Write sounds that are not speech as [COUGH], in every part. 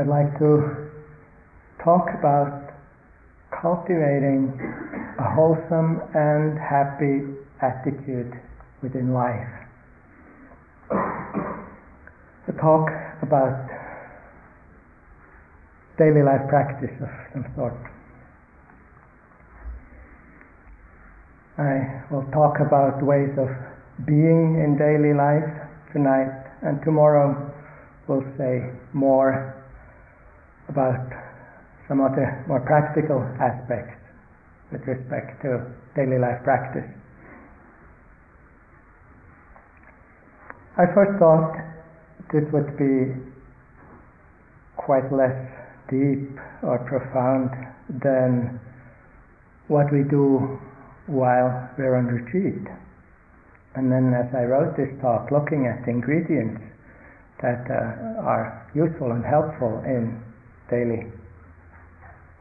I'd like to talk about cultivating a wholesome and happy attitude within life. A talk about daily life practice of some sort. I will talk about ways of being in daily life tonight, and tomorrow we'll say more about some other more practical aspects with respect to daily life practice. I first thought this would be quite less deep or profound than what we do while we're on retreat. And then as I wrote this talk, looking at the ingredients that uh, are useful and helpful in daily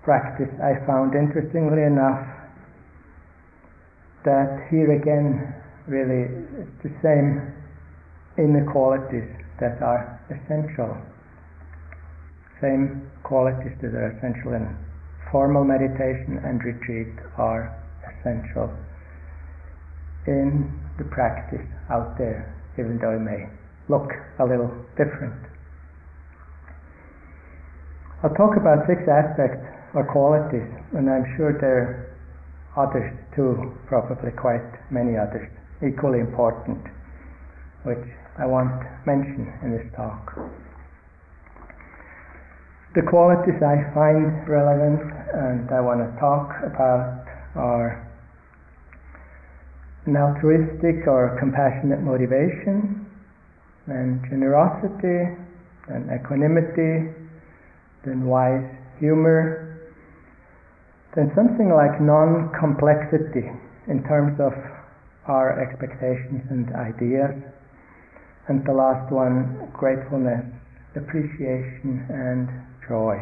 practice, I found interestingly enough that here again really it's the same inequalities that are essential. Same qualities that are essential in formal meditation and retreat are essential in the practice out there, even though it may look a little different. I'll talk about six aspects or qualities, and I'm sure there are others too, probably quite many others, equally important, which I want to mention in this talk. The qualities I find relevant and I want to talk about are an altruistic or compassionate motivation, and generosity, and equanimity, then wise humor, then something like non complexity in terms of our expectations and ideas, and the last one, gratefulness, appreciation, and joy.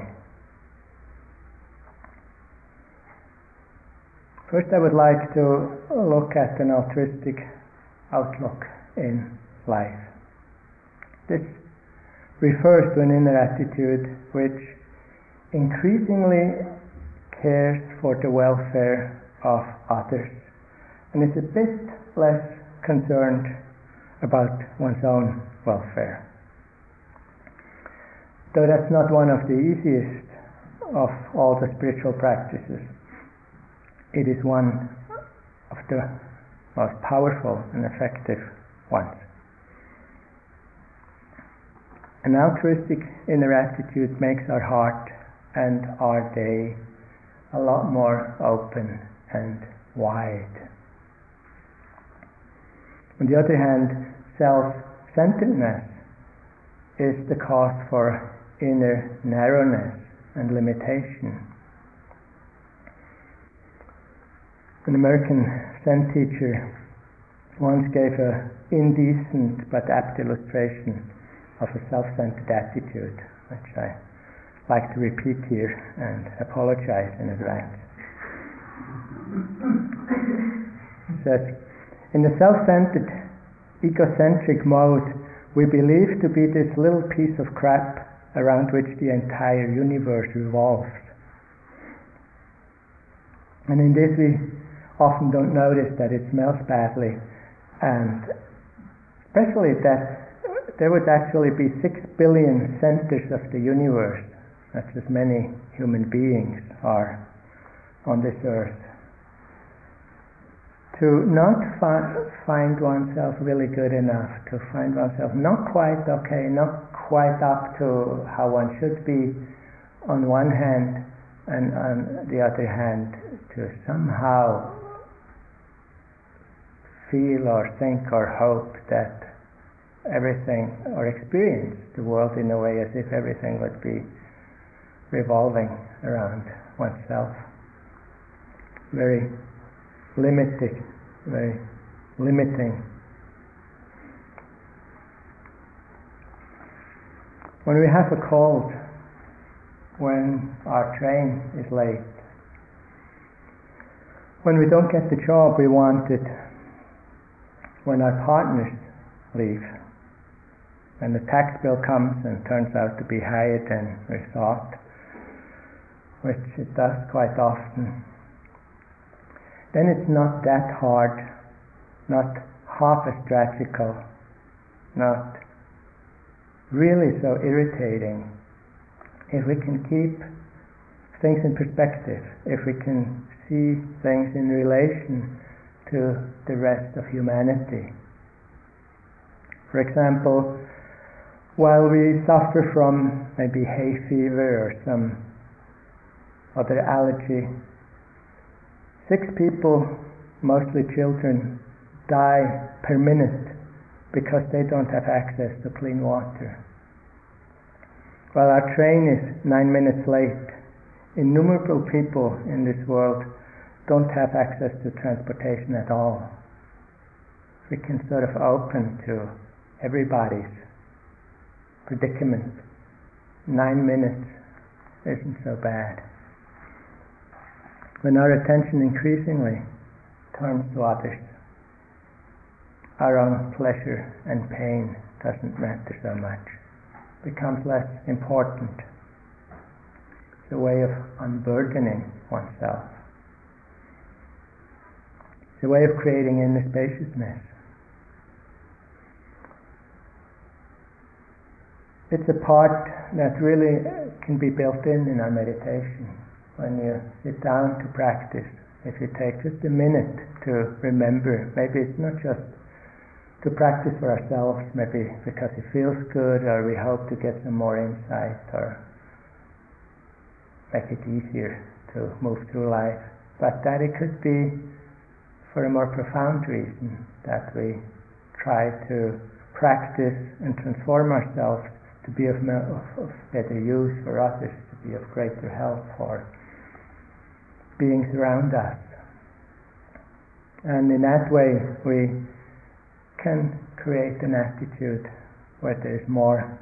First, I would like to look at an altruistic outlook in life. This refers to an inner attitude which increasingly cares for the welfare of others and is a bit less concerned about one's own welfare. Though that's not one of the easiest of all the spiritual practices it is one of the most powerful and effective ones. An altruistic inner attitude makes our heart and are they a lot more open and wide. On the other hand, self centeredness is the cause for inner narrowness and limitation. An American Zen teacher once gave an indecent but apt illustration of a self-centered attitude, which I like to repeat here and apologize in advance. Says, in the self-centered, egocentric mode, we believe to be this little piece of crap around which the entire universe revolves. And in this we often don't notice that it smells badly, and especially that there would actually be six billion centers of the universe. That's as many human beings are on this earth. To not fi- find oneself really good enough, to find oneself not quite okay, not quite up to how one should be on one hand, and on the other hand, to somehow feel or think or hope that everything or experience the world in a way as if everything would be revolving around oneself. Very limiting, very limiting. When we have a cold, when our train is late, when we don't get the job we wanted, when our partners leave, when the tax bill comes and turns out to be higher than we thought, which it does quite often, then it's not that hard, not half as tragical, not really so irritating if we can keep things in perspective, if we can see things in relation to the rest of humanity. For example, while we suffer from maybe hay fever or some other allergy, six people, mostly children, die per minute because they don't have access to clean water. While our train is nine minutes late, innumerable people in this world don't have access to transportation at all. We can sort of open to everybody's predicament. Nine minutes isn't so bad. When our attention increasingly turns to others, our own pleasure and pain doesn't matter so much, becomes less important. It's a way of unburdening oneself. It's a way of creating inner spaciousness. it's a part that really can be built in in our meditation. When you sit down to practice, if you take just a minute to remember, maybe it's not just to practice for ourselves, maybe because it feels good or we hope to get some more insight or make it easier to move through life, but that it could be for a more profound reason that we try to practice and transform ourselves to be of, of, of better use for others, to be of greater help for beings around us. And in that way, we can create an attitude where there is more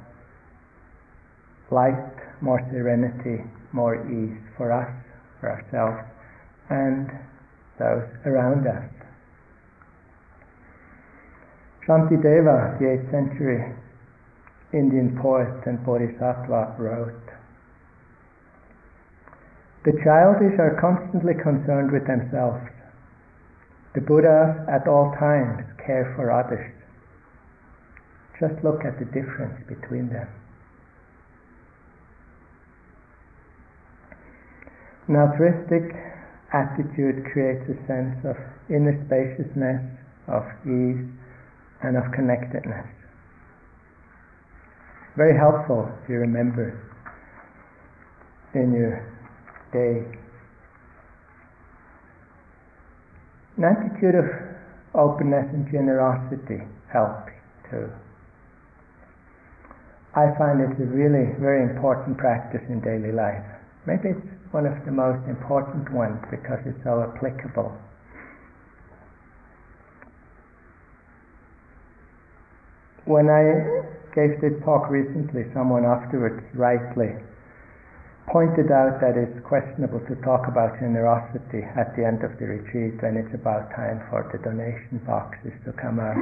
light, more serenity, more ease for us, for ourselves, and those around us. Shantideva, the 8th century Indian poet and bodhisattva wrote. The childish are constantly concerned with themselves. The Buddhas at all times care for others. Just look at the difference between them. An altruistic attitude creates a sense of inner spaciousness, of ease, and of connectedness very helpful to remember in your day. An attitude of openness and generosity help too. I find it a really very important practice in daily life. Maybe it's one of the most important ones because it's so applicable. When I gave this talk recently, someone afterwards rightly pointed out that it's questionable to talk about generosity at the end of the retreat when it's about time for the donation boxes to come out.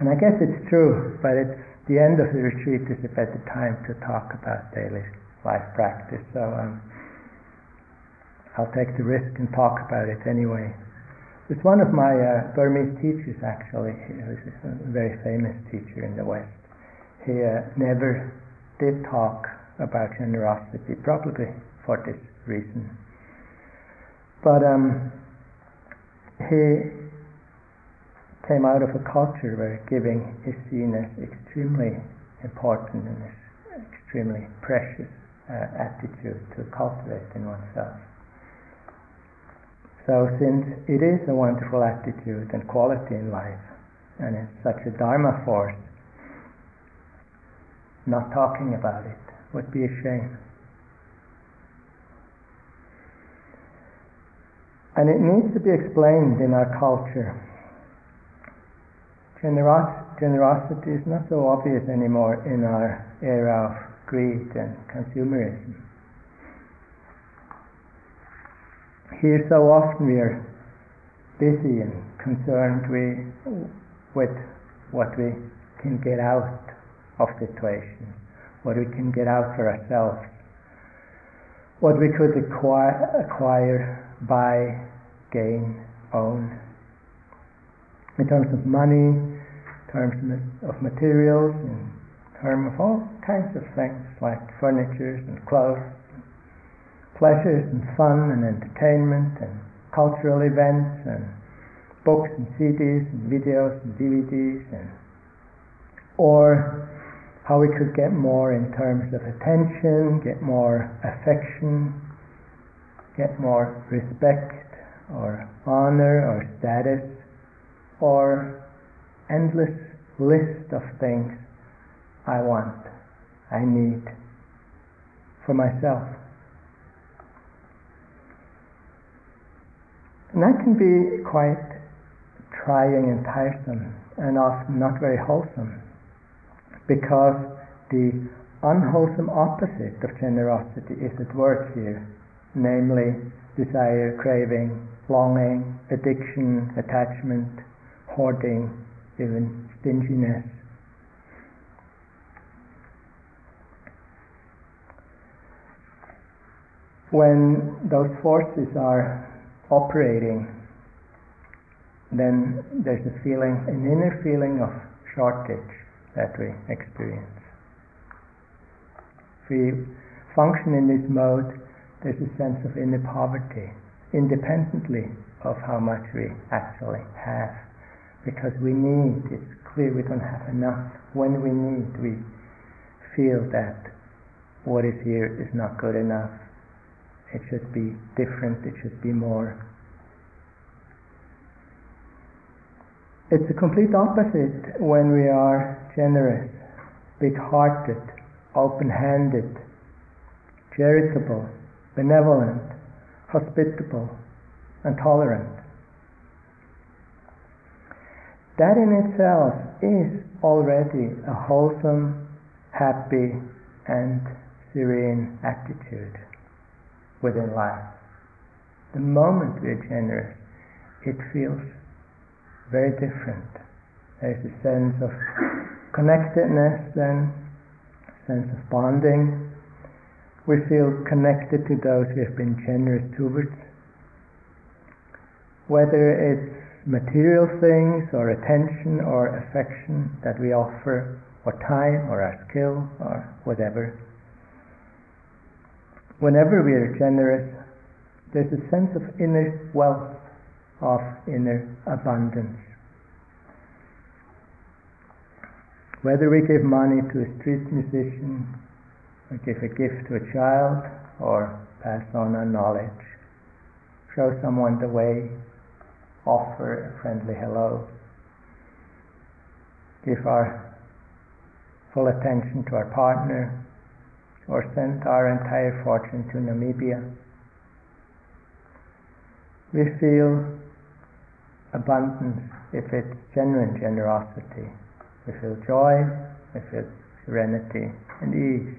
and I guess it's true, but it's the end of the retreat is a better time to talk about daily life practice. So um, I'll take the risk and talk about it anyway. It's one of my uh, Burmese teachers, actually, who's a very famous teacher in the West. He uh, never did talk about generosity, probably for this reason. But um, he came out of a culture where giving is seen as extremely important and extremely precious uh, attitude to cultivate in oneself. So, since it is a wonderful attitude and quality in life, and it's such a Dharma force, not talking about it would be a shame. And it needs to be explained in our culture. Generos- generosity is not so obvious anymore in our era of greed and consumerism. here so often we are busy and concerned we, with what we can get out of situations, what we can get out for ourselves, what we could acquire, acquire buy, gain, own. In terms of money, in terms of materials, in terms of all kinds of things like furniture and clothes, pleasures and fun and entertainment and cultural events and books and CDs and videos and DVDs and or how we could get more in terms of attention, get more affection, get more respect or honor or status or endless list of things I want, I need for myself. And that can be quite trying and tiresome and often not very wholesome because the unwholesome opposite of generosity is at work here, namely desire, craving, longing, addiction, attachment, hoarding, even stinginess. When those forces are operating, then there's a feeling, an inner feeling of shortage that we experience. If we function in this mode, there's a sense of inner poverty, independently of how much we actually have. Because we need, it's clear we don't have enough. When we need, we feel that what is here is not good enough. It should be different, it should be more. It's the complete opposite when we are generous, big hearted, open handed, charitable, benevolent, hospitable, and tolerant. That in itself is already a wholesome, happy, and serene attitude within life. The moment we're generous, it feels very different. There's a sense of connectedness then, sense of bonding. We feel connected to those we have been generous towards. Whether it's material things or attention or affection that we offer, or time or our skill or whatever. Whenever we are generous, there's a sense of inner wealth of inner abundance. Whether we give money to a street musician, or give a gift to a child, or pass on our knowledge, show someone the way, offer a friendly hello, give our full attention to our partner, or send our entire fortune to Namibia, we feel abundance if it's genuine generosity. We feel joy, we feel serenity and ease.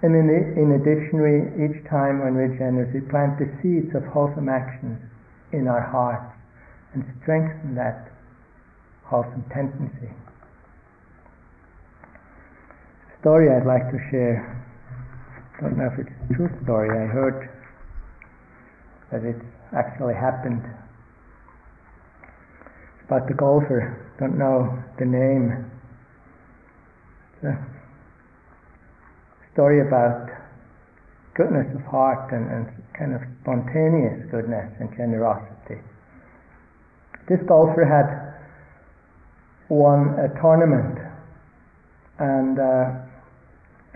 And in, in addition, we, each time when we're generous, we plant the seeds of wholesome actions in our hearts and strengthen that wholesome tendency. Story I'd like to share. Don't know if it's a true story. I heard that it actually happened about the golfer. Don't know the name. It's a story about goodness of heart and, and kind of spontaneous goodness and generosity. This golfer had won a tournament and uh,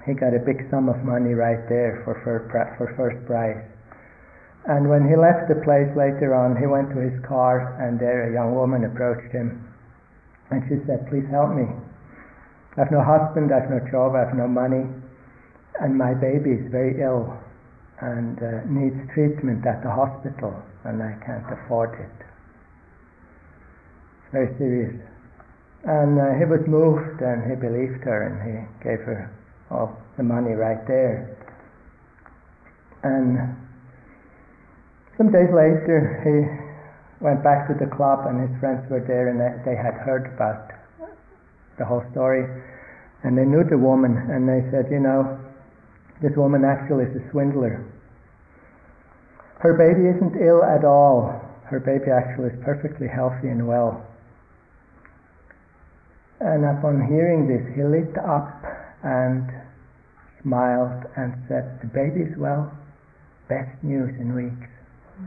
he got a big sum of money right there for, for, for first prize. And when he left the place later on, he went to his car, and there a young woman approached him. And she said, Please help me. I have no husband, I have no job, I have no money, and my baby is very ill and uh, needs treatment at the hospital, and I can't afford it. It's very serious. And uh, he was moved, and he believed her, and he gave her all the money right there. And some days later, he went back to the club, and his friends were there, and they had heard about the whole story. And they knew the woman, and they said, you know, this woman actually is a swindler. Her baby isn't ill at all. Her baby actually is perfectly healthy and well. And upon hearing this, he lit up and smiled and said, The baby is well. Best news in weeks. Some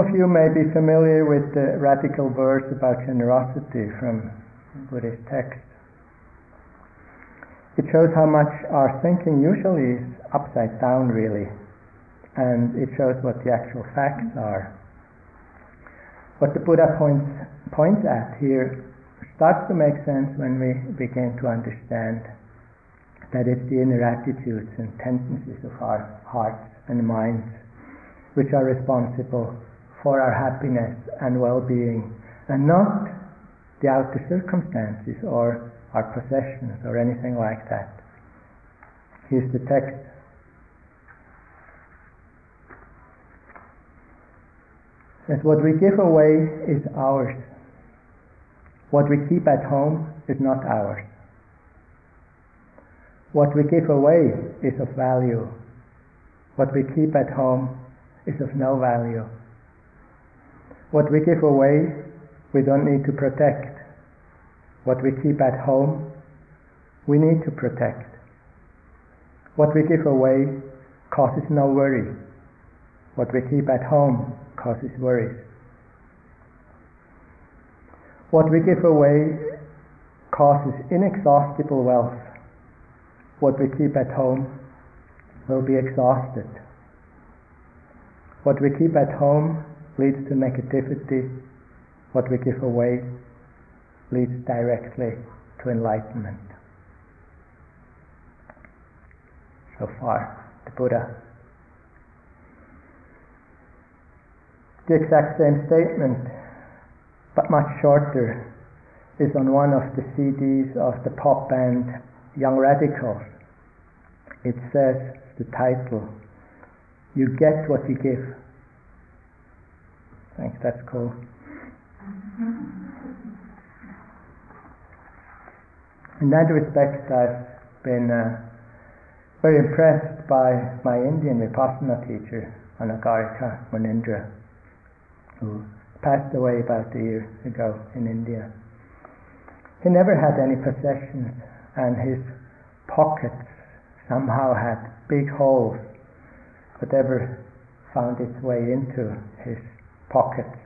of you may be familiar with the radical verse about generosity from Buddhist text. It shows how much our thinking usually is upside down, really, and it shows what the actual facts are. What the Buddha points, points at here starts to make sense when we begin to understand that it's the inner attitudes and tendencies of our hearts and minds which are responsible for our happiness and well-being and not the outer circumstances or our possessions or anything like that. Here's the text. That what we give away is ours. What we keep at home is not ours. What we give away is of value. What we keep at home is of no value. What we give away, we don't need to protect. What we keep at home, we need to protect. What we give away causes no worry. What we keep at home causes worries. What we give away causes inexhaustible wealth. What we keep at home will be exhausted. What we keep at home leads to negativity. What we give away leads directly to enlightenment. So far, the Buddha. The exact same statement, but much shorter, is on one of the CDs of the pop band Young Radicals. It says, the title, You Get What You Give. Thanks, that's cool. [LAUGHS] In that respect, I've been uh, very impressed by my Indian Vipassana teacher, Anagarika Munindra, who passed away about a year ago in India. He never had any possessions, and his pockets somehow had big holes, whatever found its way into his pockets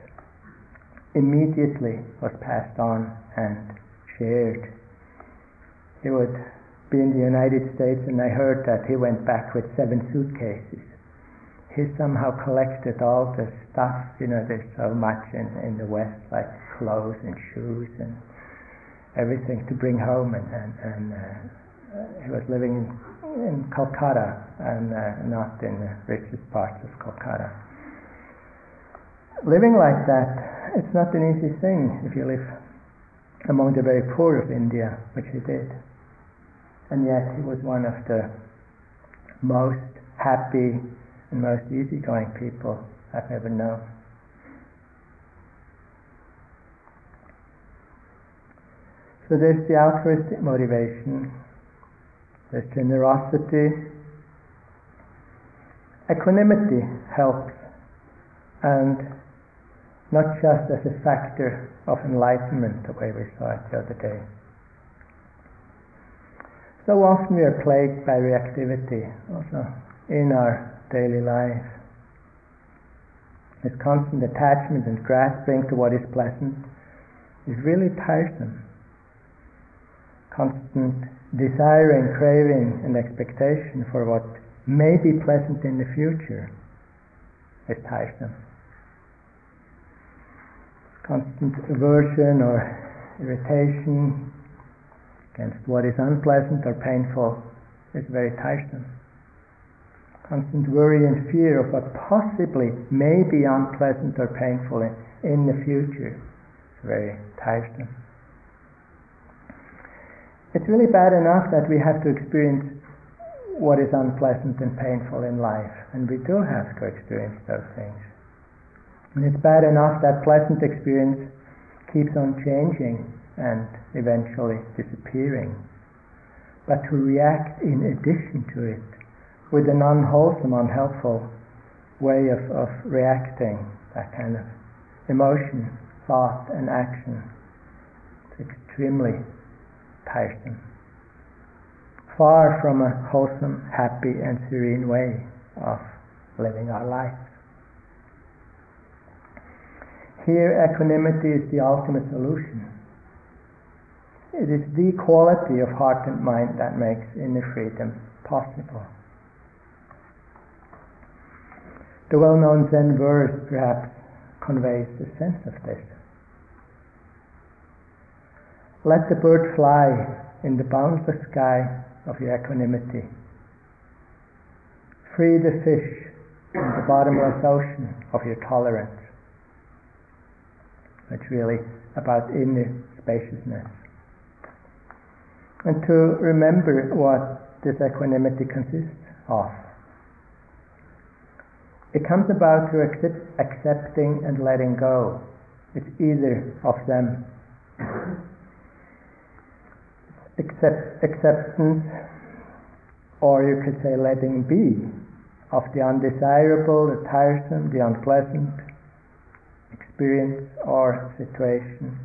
immediately was passed on and shared. He would be in the United States, and I heard that he went back with seven suitcases. He somehow collected all the stuff, you know, there's so much in, in the West, like clothes and shoes and everything to bring home. And, and, and uh, he was living in, in Calcutta and uh, not in the richest parts of Calcutta living like that, it's not an easy thing if you live among the very poor of India, which he did. And yet he was one of the most happy and most easygoing people I've ever known. So there's the altruistic motivation, there's generosity, equanimity helps, and not just as a factor of enlightenment, the way we saw it the other day. So often we are plagued by reactivity also in our daily life. This constant attachment and grasping to what is pleasant is really tiresome. Constant desiring, craving, and expectation for what may be pleasant in the future is tiresome constant aversion or irritation against what is unpleasant or painful is very tiresome. Constant worry and fear of what possibly may be unpleasant or painful in the future. It's very tiresome. It's really bad enough that we have to experience what is unpleasant and painful in life, and we do have to experience those things. And it's bad enough that pleasant experience keeps on changing and eventually disappearing. But to react in addition to it with an unwholesome, unhelpful way of, of reacting, that kind of emotion, thought, and action, it's extremely tiresome. Far from a wholesome, happy, and serene way of living our life. Here, equanimity is the ultimate solution. It is the quality of heart and mind that makes inner freedom possible. The well known Zen verse perhaps conveys the sense of this. Let the bird fly in the boundless sky of your equanimity. Free the fish in the bottomless ocean of your tolerance. It's really about inner spaciousness. And to remember what this equanimity consists of. It comes about through accept, accepting and letting go. It's either of them. Accept, acceptance, or you could say letting be, of the undesirable, the tiresome, the unpleasant, experience or situation.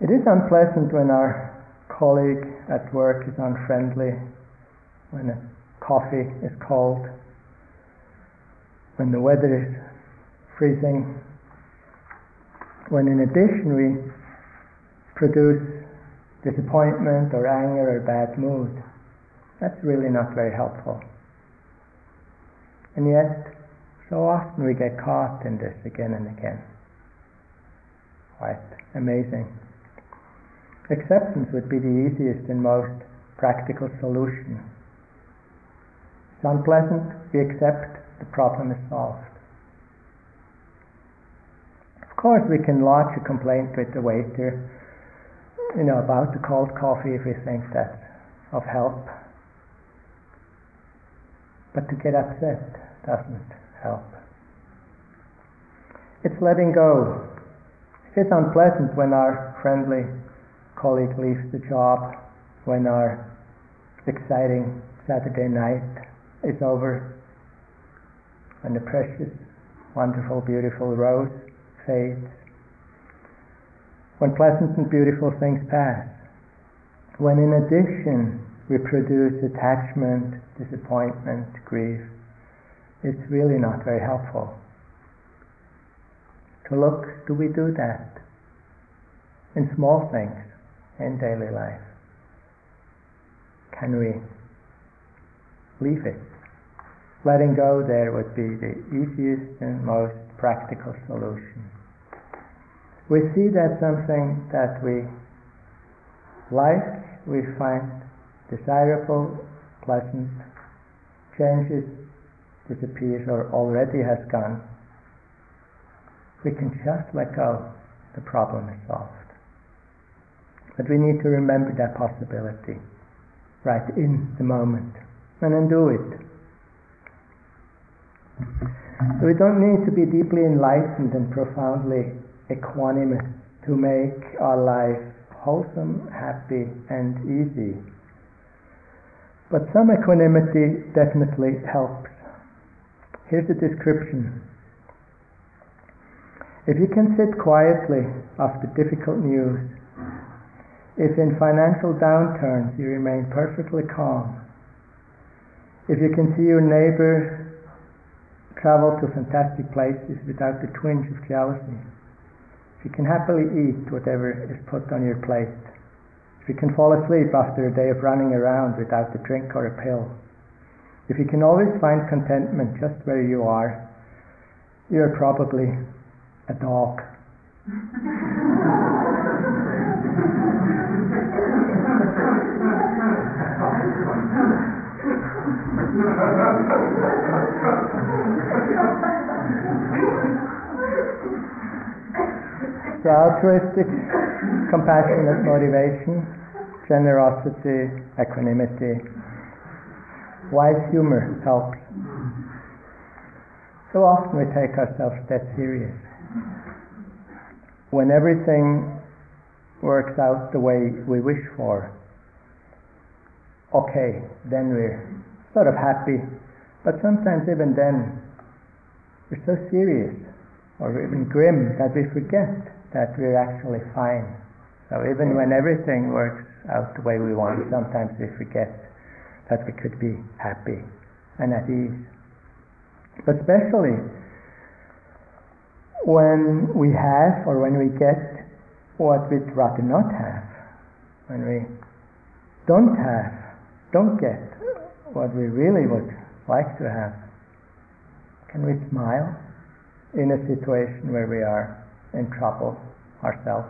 It is unpleasant when our colleague at work is unfriendly, when a coffee is cold, when the weather is freezing, when in addition we produce disappointment or anger or bad mood. That's really not very helpful. And yet, so often we get caught in this again and again. Quite amazing. Acceptance would be the easiest and most practical solution. It's unpleasant, we accept, the problem is solved. Of course, we can lodge a complaint with the waiter, you know, about the cold coffee if we think that's of help. But to get upset doesn't help. It's letting go. It's unpleasant when our friendly colleague leaves the job, when our exciting Saturday night is over, when the precious, wonderful, beautiful rose fades, when pleasant and beautiful things pass, when in addition we produce attachment, disappointment, grief, it's really not very helpful. To look, do we do that? In small things, in daily life. Can we leave it? Letting go there would be the easiest and most practical solution. We see that something that we like, we find desirable, pleasant, changes disappears or already has gone, we can just let go, the problem is solved. But we need to remember that possibility right in the moment and then do it. So we don't need to be deeply enlightened and profoundly equanimous to make our life wholesome, happy, and easy. But some equanimity definitely helps. Here's a description. If you can sit quietly after difficult news, if in financial downturns you remain perfectly calm, if you can see your neighbor travel to fantastic places without the twinge of jealousy, if you can happily eat whatever is put on your plate, if you can fall asleep after a day of running around without a drink or a pill, if you can always find contentment just where you are, you're probably a dog. [LAUGHS] altruistic, compassionate motivation generosity, equanimity. Wise humor helps. So often we take ourselves that serious. When everything works out the way we wish for, okay, then we're sort of happy. But sometimes even then, we're so serious or even grim that we forget that we're actually fine. So even when everything works out the way we want, sometimes we forget that we could be happy and at ease. But especially when we have or when we get what we'd rather not have, when we don't have, don't get what we really would like to have, can we smile in a situation where we are in trouble ourselves?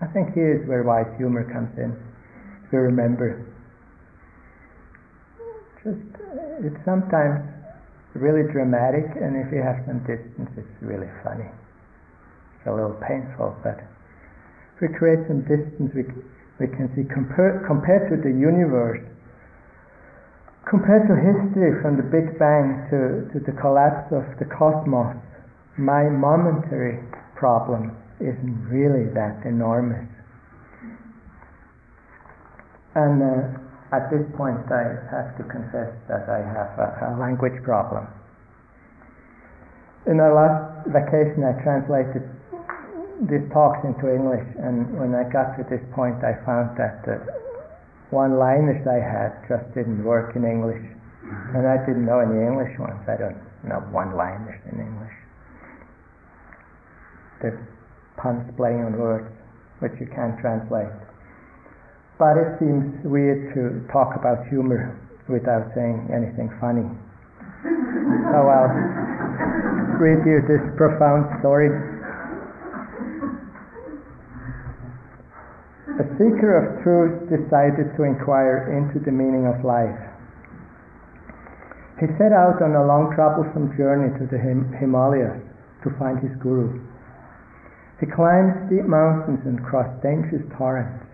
I think here's where wise humor comes in. If you remember, just uh, it's sometimes really dramatic, and if you have some distance, it's really funny. It's a little painful, but if we create some distance, we we can see compar- compared to the universe, compared to history from the Big Bang to, to the collapse of the cosmos, my momentary problem isn't really that enormous. And uh, at this point, I have to confess that I have a, a language problem. In our last vacation, I translated these talks into English, and when I got to this point, I found that the one-liners I had just didn't work in English, and I didn't know any English ones. I don't know one-liners in English. The puns playing on words, which you can't translate. But it seems weird to talk about humor without saying anything funny. [LAUGHS] Oh, so I'll read you this profound story. A seeker of truth decided to inquire into the meaning of life. He set out on a long, troublesome journey to the Him- Himalayas to find his guru. He climbed steep mountains and crossed dangerous torrents.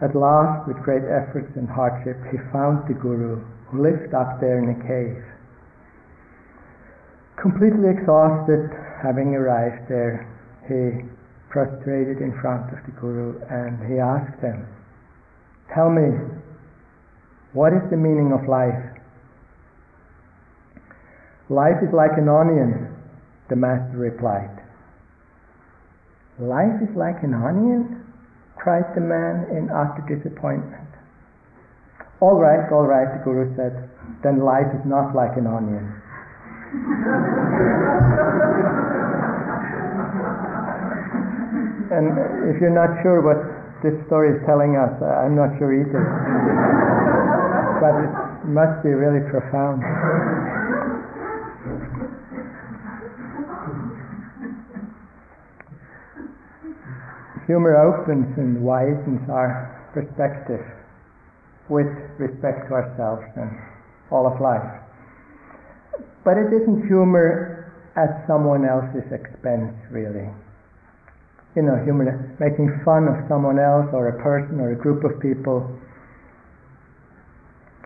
At last, with great efforts and hardship, he found the Guru, who lived up there in a cave. Completely exhausted, having arrived there, he prostrated in front of the Guru and he asked him, Tell me, what is the meaning of life? Life is like an onion, the master replied. Life is like an onion? cried the man in utter disappointment. All right, all right, the Guru said, then life is not like an onion. and if you're not sure what this story is telling us, I'm not sure either. but it must be really profound. Humor opens and widens our perspective with respect to ourselves and all of life. But it isn't humor at someone else's expense, really. You know, humor making fun of someone else or a person or a group of people,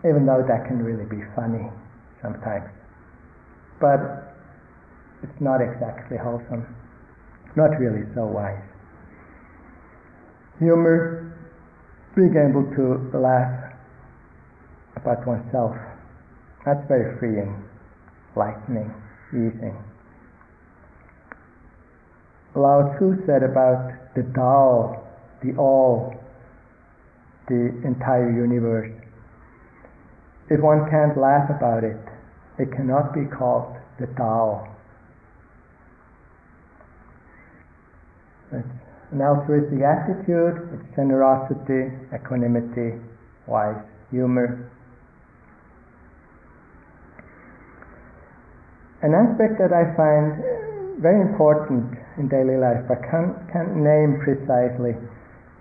even though that can really be funny sometimes. But it's not exactly wholesome, not really so wise humor, being able to laugh about oneself. That's very freeing, lightening, easing. Lao Tzu said about the Tao, the All, the entire universe. If one can't laugh about it, it cannot be called the Tao. That's an altruistic attitude, it's generosity, equanimity, wise humor. An aspect that I find very important in daily life, but can't, can't name precisely,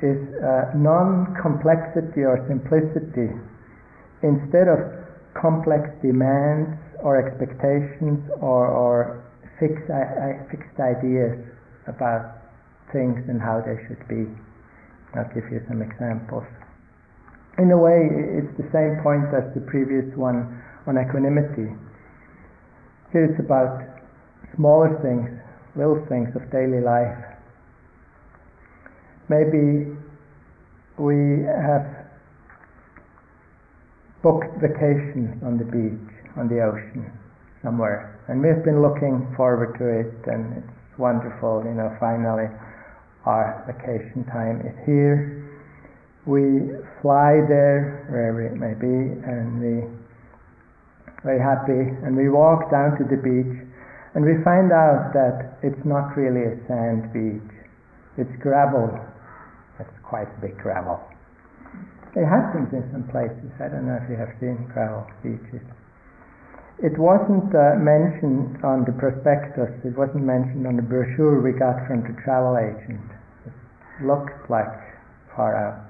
is uh, non-complexity or simplicity. Instead of complex demands or expectations or, or fixed, uh, fixed ideas about things and how they should be. I'll give you some examples. In a way, it's the same point as the previous one on equanimity. Here it's about smaller things, little things of daily life. Maybe we have booked vacations on the beach, on the ocean, somewhere, and we've been looking forward to it, and it's wonderful, you know, finally our vacation time is here. We fly there, wherever it may be, and we very happy, and we walk down to the beach, and we find out that it's not really a sand beach. It's gravel. It's quite a big gravel. It happens in some places. I don't know if you have seen gravel beaches. It wasn't uh, mentioned on the prospectus, it wasn't mentioned on the brochure we got from the travel agent. It looked like far out.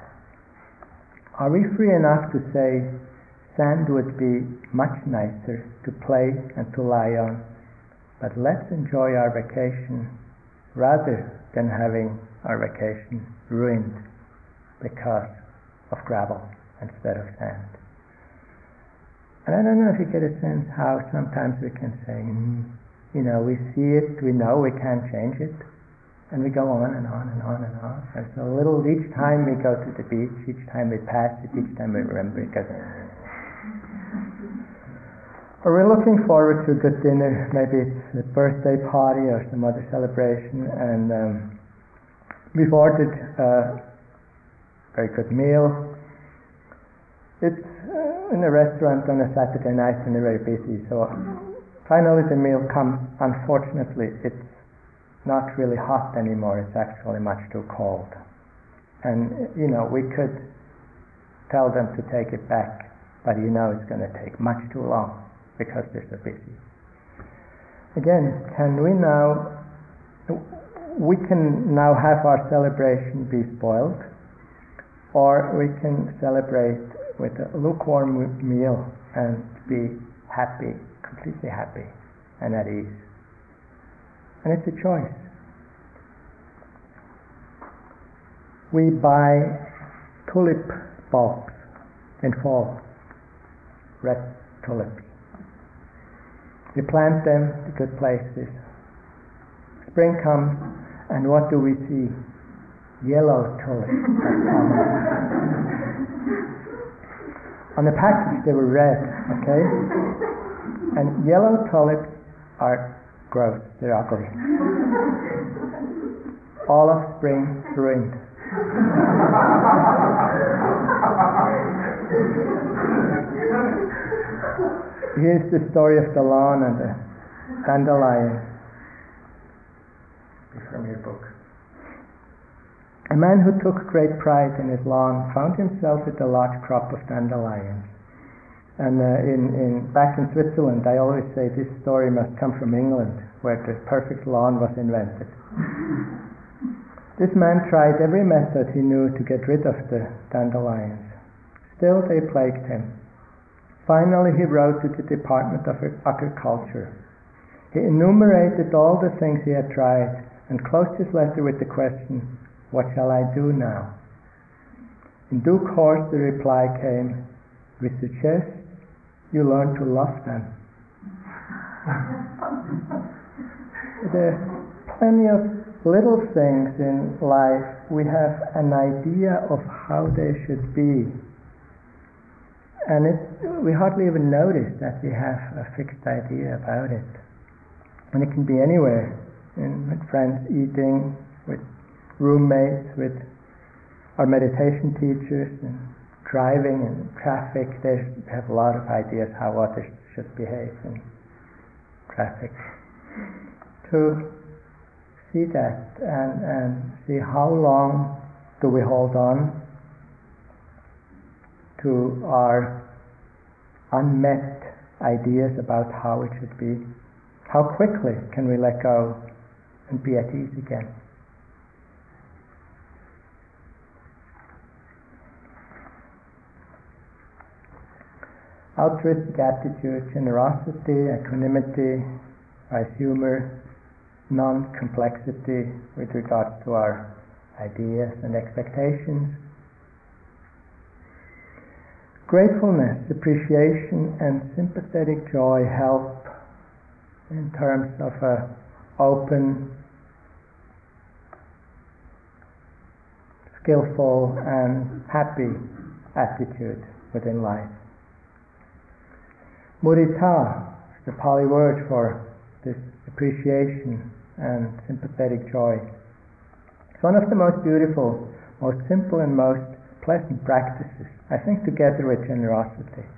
Are we free enough to say sand would be much nicer to play and to lie on, but let's enjoy our vacation rather than having our vacation ruined because of gravel instead of sand? And I don't know if you get a sense how sometimes we can say, mm, you know, we see it, we know we can't change it, and we go on and on and on and on. And so little each time we go to the beach, each time we pass it, each time we remember it, goes. Or we're looking forward to a good dinner, maybe it's a birthday party or some other celebration, and um, we've ordered a very good meal. It's in a restaurant on a Saturday night and they're very busy. So finally the meal comes. Unfortunately, it's not really hot anymore. It's actually much too cold. And you know, we could tell them to take it back, but you know it's going to take much too long because they're so busy. Again, can we now? We can now have our celebration be spoiled, or we can celebrate with a lukewarm meal and be happy, completely happy and at ease. And it's a choice. We buy tulip bulbs in fall, red tulips. We plant them in good places. Spring comes, and what do we see? Yellow tulips [LAUGHS] On the package they were red, okay? [LAUGHS] And yellow tulips are gross, they're ugly. All of spring ruined. Here's the story of the lawn and the dandelion. From your book. A man who took great pride in his lawn found himself with a large crop of dandelions. And uh, in, in, back in Switzerland, I always say this story must come from England, where the perfect lawn was invented. this man tried every method he knew to get rid of the dandelions. Still, they plagued him. Finally, he wrote to the Department of Agriculture. He enumerated all the things he had tried and closed his letter with the question what shall I do now? In due course, the reply came, We suggest you learn to love them. [LAUGHS] there are plenty of little things in life we have an idea of how they should be. And we hardly even notice that we have a fixed idea about it. And it can be anywhere, in, with friends eating, with roommates, with our meditation teachers, and driving and traffic. They have a lot of ideas how others should behave in traffic. To see that and, and see how long do we hold on to our unmet ideas about how it should be? How quickly can we let go and be at ease again? Altruistic attitude, generosity, equanimity, wise humor, non-complexity with regards to our ideas, and expectations. Gratefulness, appreciation, and sympathetic joy help in terms of a open, skillful, and happy attitude within life. Mudita, the Pali word for this appreciation and sympathetic joy. It's one of the most beautiful, most simple, and most pleasant practices, I think, together with generosity.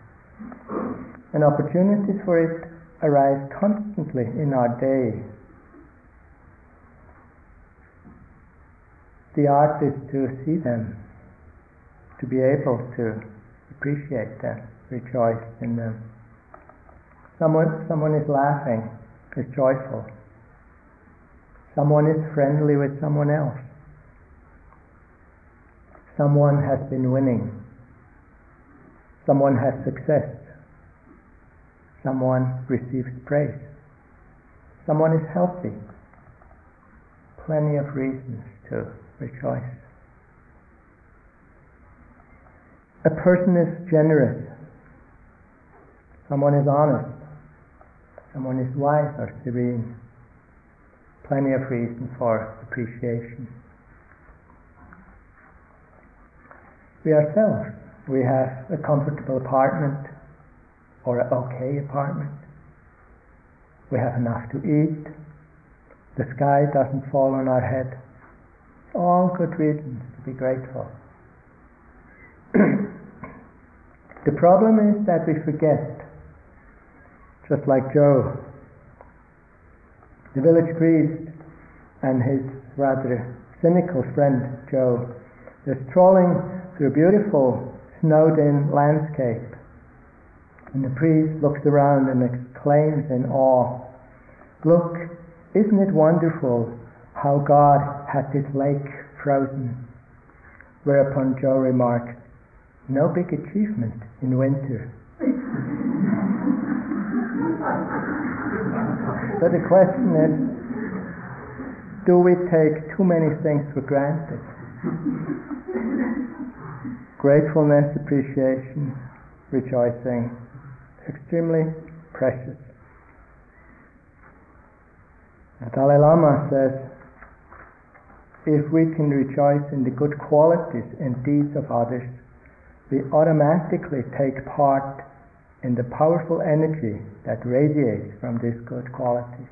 And opportunities for it arise constantly in our day. The art is to see them, to be able to appreciate them, rejoice in them. Someone, someone is laughing, is joyful. Someone is friendly with someone else. Someone has been winning. Someone has success. Someone receives praise. Someone is healthy. Plenty of reasons to rejoice. A person is generous. Someone is honest. Someone is wise or serene plenty of reason for appreciation. We ourselves, we have a comfortable apartment or an okay apartment. We have enough to eat. The sky doesn't fall on our head. All good reasons to be grateful. [CLEARS THROAT] the problem is that we forget, just like Joe the village priest and his rather cynical friend Joe. They're strolling through a beautiful snowed in landscape. And the priest looks around and exclaims in awe, Look, isn't it wonderful how God had this lake frozen? Whereupon Joe remarks, No big achievement in winter. So the question is, do we take too many things for granted? Gratefulness, appreciation, rejoicing, extremely precious. The Dalai Lama says, if we can rejoice in the good qualities and deeds of others, we automatically take part in the powerful energy that radiates from these good qualities.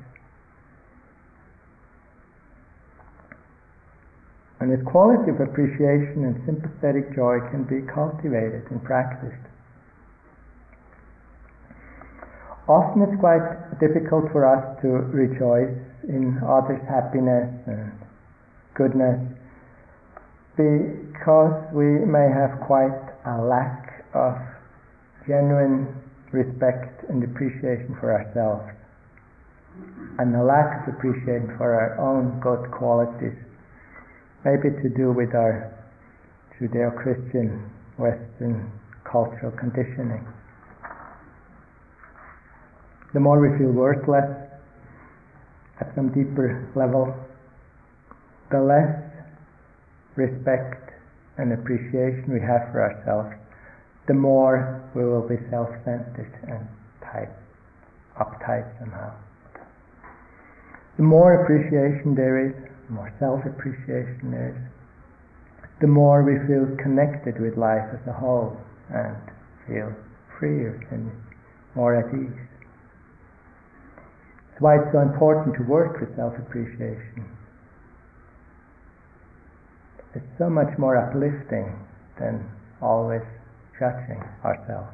And this quality of appreciation and sympathetic joy can be cultivated and practiced. Often it's quite difficult for us to rejoice in others' happiness and goodness because we may have quite a lack of genuine respect and appreciation for ourselves, and a lack of appreciation for our own good qualities, maybe to do with our Judeo-Christian Western cultural conditioning. The more we feel worthless at some deeper level, the less respect and appreciation we have for ourselves the more we will be self-centered and tight, uptight somehow. The more appreciation there is, the more self-appreciation there is, the more we feel connected with life as a whole and feel freer and more at ease. That's why it's so important to work with self-appreciation. It's so much more uplifting than always judging ourselves.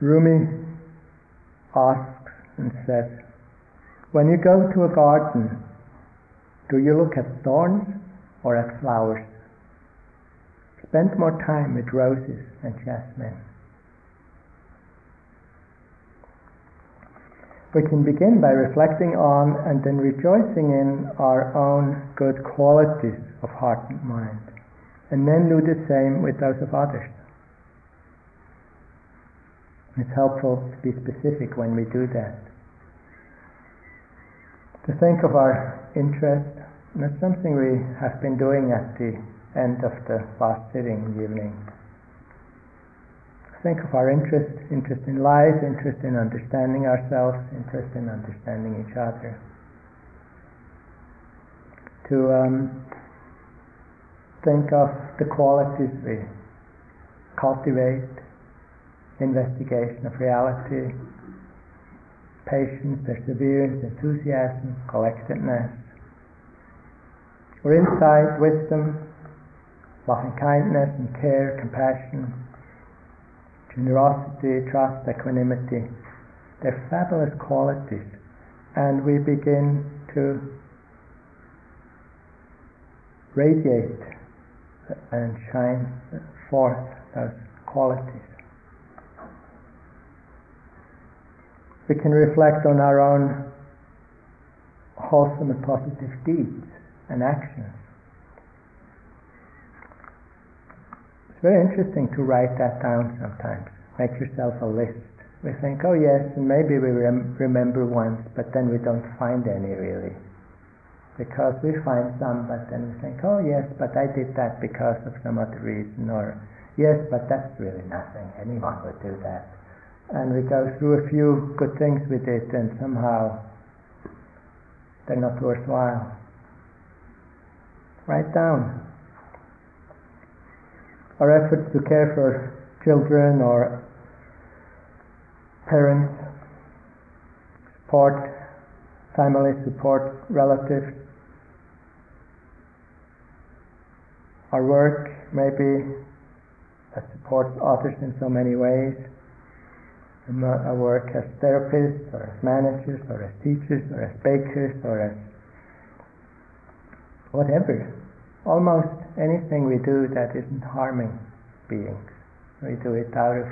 Rumi asks and says, When you go to a garden, do you look at thorns or at flowers? Spend more time with roses and jasmine. We can begin by reflecting on and then rejoicing in our own good qualities of heart and mind and then do the same with those of others. It's helpful to be specific when we do that. To think of our interest. And it's something we have been doing at the end of the last sitting evening. Think of our interest, interest in life, interest in understanding ourselves, interest in understanding each other. To um, think of the qualities we cultivate, investigation of reality, patience, perseverance, enthusiasm, collectedness, or insight, wisdom, loving kindness and care, compassion, generosity, trust, equanimity. They're fabulous qualities. And we begin to radiate and shine forth those qualities. We can reflect on our own wholesome and positive deeds and actions. It's very interesting to write that down sometimes. Make yourself a list. We think, oh yes, and maybe we rem- remember once, but then we don't find any really. Because we find some, but then we think, oh yes, but I did that because of some other reason, or yes, but that's really nothing. Anyone would do that. And we go through a few good things we did, and somehow they're not worthwhile. Write down our efforts to care for children or parents, support family, support relatives. Our work maybe that supports others in so many ways. Our work as therapists, or as managers, or as teachers, or as bakers, or as whatever almost anything we do that isn't harming beings. We do it out of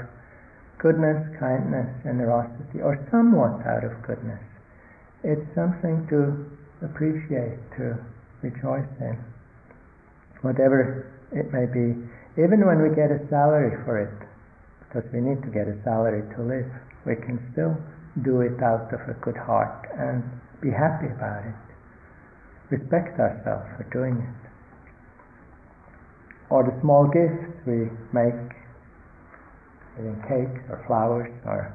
goodness, kindness, generosity, or somewhat out of goodness. It's something to appreciate, to rejoice in, whatever it may be, even when we get a salary for it, because we need to get a salary to live, we can still do it out of a good heart and be happy about it. Respect ourselves for doing it. Or the small gifts we make in cakes or flowers or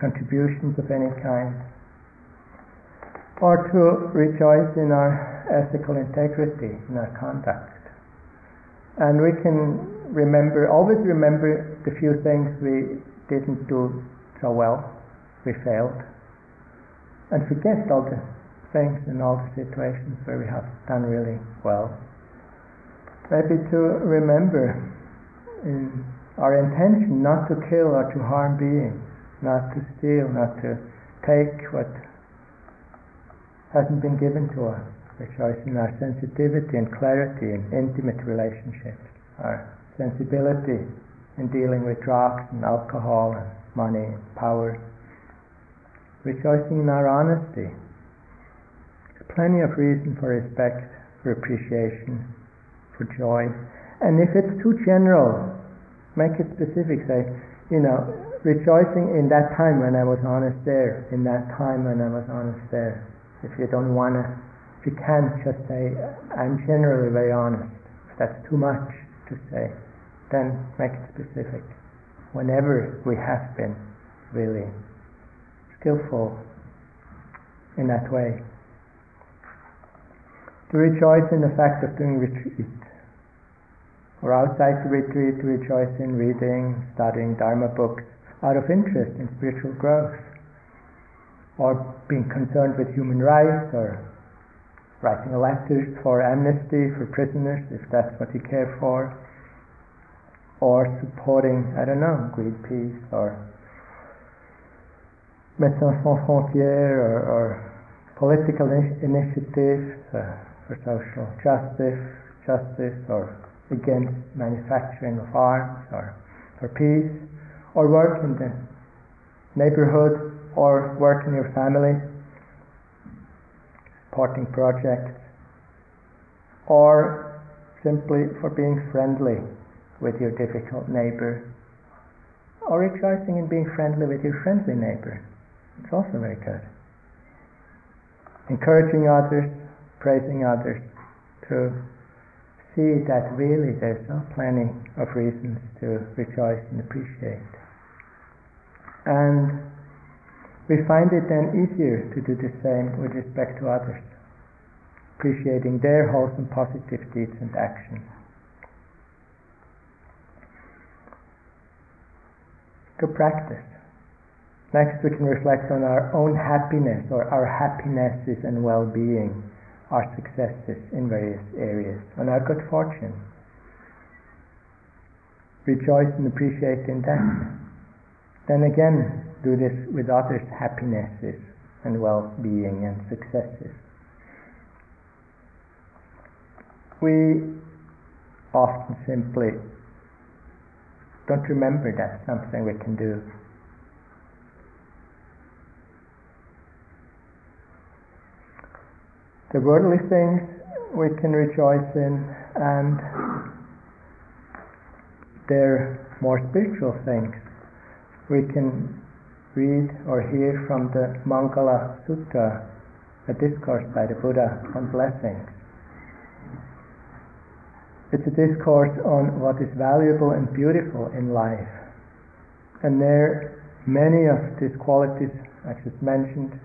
contributions of any kind, or to rejoice in our ethical integrity, in our conduct. And we can remember, always remember the few things we didn't do so well, we failed, and forget all the things and all the situations where we have done really well. Maybe to remember in our intention not to kill or to harm beings, not to steal, not to take what hasn't been given to us, rejoicing in our sensitivity and clarity in intimate relationships, our sensibility in dealing with drugs and alcohol and money and power, rejoicing in our honesty. There's plenty of reason for respect, for appreciation, for joy. And if it's too general, make it specific. Say, you know, rejoicing in that time when I was honest there, in that time when I was honest there. If you don't want to, you can't just say, I'm generally very honest. If that's too much to say, then make it specific. Whenever we have been really skillful in that way. To rejoice in the fact of doing retreat or outside the retreat to rejoice in reading, studying Dharma books out of interest in spiritual growth, or being concerned with human rights, or writing letters for amnesty for prisoners, if that's what you care for, or supporting, I don't know, Greenpeace or Médecins Sans Frontières or, or political initiatives uh, for social justice, justice or against manufacturing of arms or for peace, or work in the neighborhood or work in your family, supporting projects, or simply for being friendly with your difficult neighbor, or rejoicing in being friendly with your friendly neighbor. It's also very good. encouraging others, praising others, to see that really there's plenty of reasons to rejoice and appreciate. And we find it then easier to do the same with respect to others, appreciating their wholesome positive deeds and actions. Good practice. Next, we can reflect on our own happiness or our happinesses and well being, our successes in various areas, on our good fortune. Rejoice and appreciate in that. Then again, do this with others' happinesses and well being and successes. We often simply don't remember that's something we can do the worldly things we can rejoice in, and their more spiritual things we can read or hear from the Mangala Sutta, a discourse by the Buddha on blessings. It's a discourse on what is valuable and beautiful in life. And there, many of these qualities I just mentioned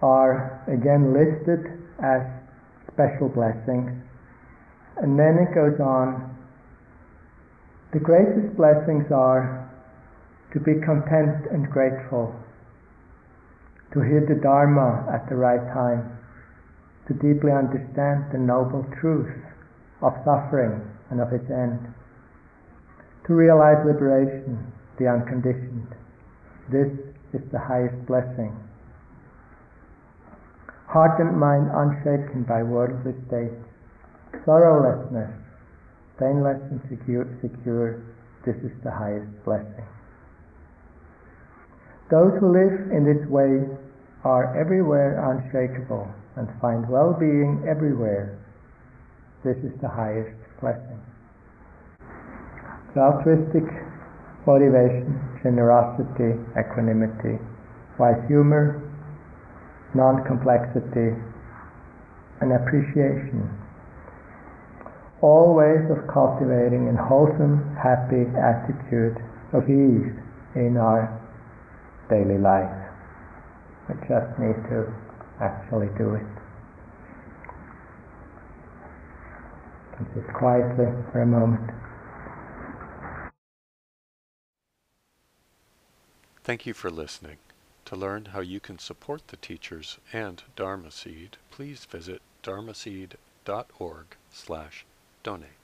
are again listed as special blessings. And then it goes on the greatest blessings are to be content and grateful, to hear the Dharma at the right time, to deeply understand the noble truth of suffering and of its end, to realize liberation, the unconditioned. This is the highest blessing heart and mind unshaken by worldly states, sorrowlessness, painless and secure, secure, this is the highest blessing. Those who live in this way are everywhere unshakable and find well-being everywhere. This is the highest blessing. So altruistic motivation, generosity, equanimity, wise humor, non-complexity, and appreciation. All ways of cultivating a wholesome, happy attitude of ease in our daily life. We just need to actually do it. And sit quietly for a moment. Thank you for listening. To learn how you can support the teachers and Dharma Seed, please visit dharmaseed.org slash donate.